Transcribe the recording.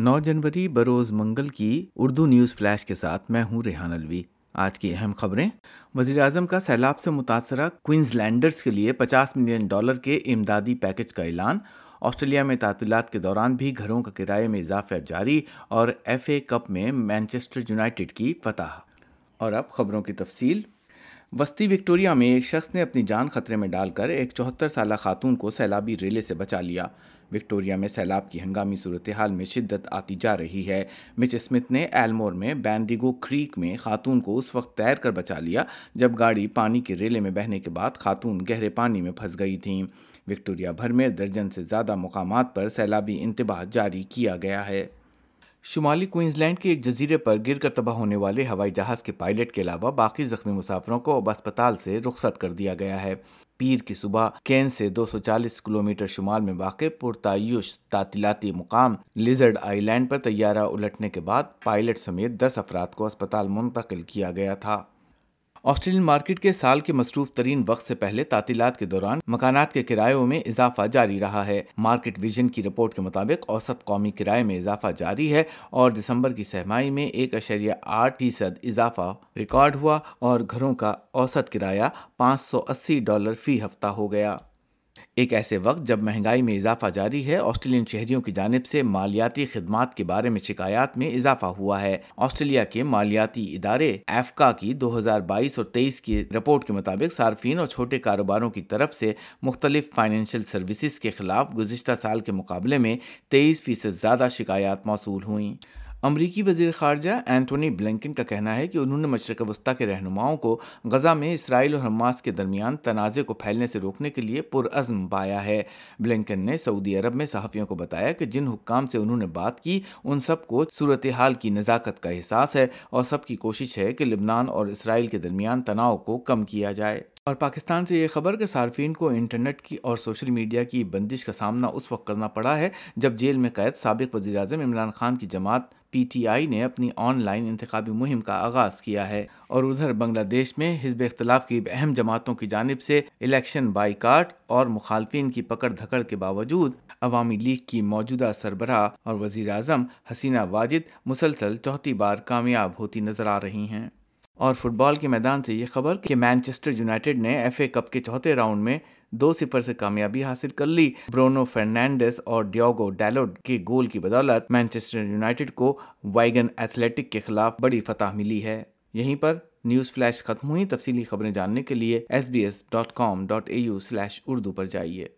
نو جنوری بروز منگل کی اردو نیوز فلیش کے ساتھ میں ہوں ریحان الوی آج کی اہم خبریں۔ وزیر اعظم کا سیلاب سے متاثرہ کوئنز لینڈرز کے لیے پچاس ملین ڈالر کے امدادی پیکج کا اعلان۔ آسٹریلیا میں تعطیلات کے دوران بھی گھروں کا کرائے میں اضافہ جاری اور ایف اے کپ میں مینچسٹر یونائٹڈ کی فتح۔ اور اب خبروں کی تفصیل۔ وسطی وکٹوریا میں ایک شخص نے اپنی جان خطرے میں ڈال کر ایک چوہتر سالہ خاتون کو سیلابی ریلے سے بچا لیا۔ وکٹوریا میں سیلاب کی ہنگامی صورتحال میں شدت آتی جا رہی ہے۔ مچ اسمتھ نے ایلمور میں بینڈیگو کریک میں خاتون کو اس وقت تیر کر بچا لیا جب گاڑی پانی کے ریلے میں بہنے کے بعد خاتون گہرے پانی میں پھنس گئی تھیں۔ وکٹوریا بھر میں درجن سے زیادہ مقامات پر سیلابی انتباہ جاری کیا گیا ہے۔ شمالی کوئنز لینڈ کے ایک جزیرے پر گر کر تباہ ہونے والے ہوائی جہاز کے پائلٹ کے علاوہ باقی زخمی مسافروں کو اب اسپتال سے رخصت کر دیا گیا ہے۔ پیر کی صبح کین سے دو سو چالیس کلومیٹر شمال میں واقع پرتعیش تعطیلاتی مقام لیزرڈ آئی لینڈ پر طیارہ الٹنے کے بعد پائلٹ سمیت دس افراد کو اسپتال منتقل کیا گیا تھا۔ آسٹریلین مارکیٹ کے سال کے مصروف ترین وقت سے پہلے تعطیلات کے دوران مکانات کے کرایوں میں اضافہ جاری رہا ہے۔ مارکیٹ ویژن کی رپورٹ کے مطابق اوسط قومی کرائے میں اضافہ جاری ہے اور دسمبر کی سہمائی میں ایک اشریہ آٹھ فیصد اضافہ ریکارڈ ہوا اور گھروں کا اوسط کرایہ پانچ سو اسی ڈالر فی ہفتہ ہو گیا۔ ایک ایسے وقت جب مہنگائی میں اضافہ جاری ہے، آسٹریلین شہریوں کی جانب سے مالیاتی خدمات کے بارے میں شکایات میں اضافہ ہوا ہے۔ آسٹریلیا کے مالیاتی ادارے ایفکا کی دو ہزار بائیس اور تیئیس کی رپورٹ کے مطابق صارفین اور چھوٹے کاروباروں کی طرف سے مختلف فائنینشیل سروسز کے خلاف گزشتہ سال کے مقابلے میں تیئیس فیصد زیادہ شکایات موصول ہوئیں۔ امریکی وزیر خارجہ اینٹونی بلنکن کا کہنا ہے کہ انہوں نے مشرق وسطی کے رہنماؤں کو غزہ میں اسرائیل اور حماس کے درمیان تنازع کو پھیلنے سے روکنے کے لیے پرعزم پایا ہے۔ بلنکن نے سعودی عرب میں صحافیوں کو بتایا کہ جن حکام سے انہوں نے بات کی، ان سب کو صورتحال کی نزاکت کا احساس ہے اور سب کی کوشش ہے کہ لبنان اور اسرائیل کے درمیان تناؤ کو کم کیا جائے۔ اور پاکستان سے یہ خبر کہ صارفین کو انٹرنیٹ کی اور سوشل میڈیا کی بندش کا سامنا اس وقت کرنا پڑا ہے جب جیل میں قید سابق وزیر اعظم عمران خان کی جماعت پی ٹی آئی نے اپنی آن لائن انتخابی مہم کا آغاز کیا ہے اور ادھر بنگلہ دیش میں حزب اختلاف کی اہم جماعتوں کی جانب سے الیکشن بائی کاٹ اور مخالفین کی پکڑ دھکڑ کے باوجود عوامی لیگ کی موجودہ سربراہ اور وزیر اعظم حسینہ واجد مسلسل چوتھی بار کامیاب ہوتی نظر آ رہی ہیں۔ اور فٹ بال کے میدان سے یہ خبر کہ مینچسٹر یونائٹڈ نے ایف اے کپ کے چوتھے راؤنڈ میں دو صفر سے کامیابی حاصل کر لی۔ برونو فرنینڈس اور ڈیوگو ڈیلوڈ کے گول کی بدولت مینچسٹر یونائٹڈ کو وائگن ایتھلیٹک کے خلاف بڑی فتح ملی ہے۔ یہیں پر نیوز فلیش ختم ہوئی۔ تفصیلی خبریں جاننے کے لیے S B S dot com dot A U slash Urdu پر جائیے۔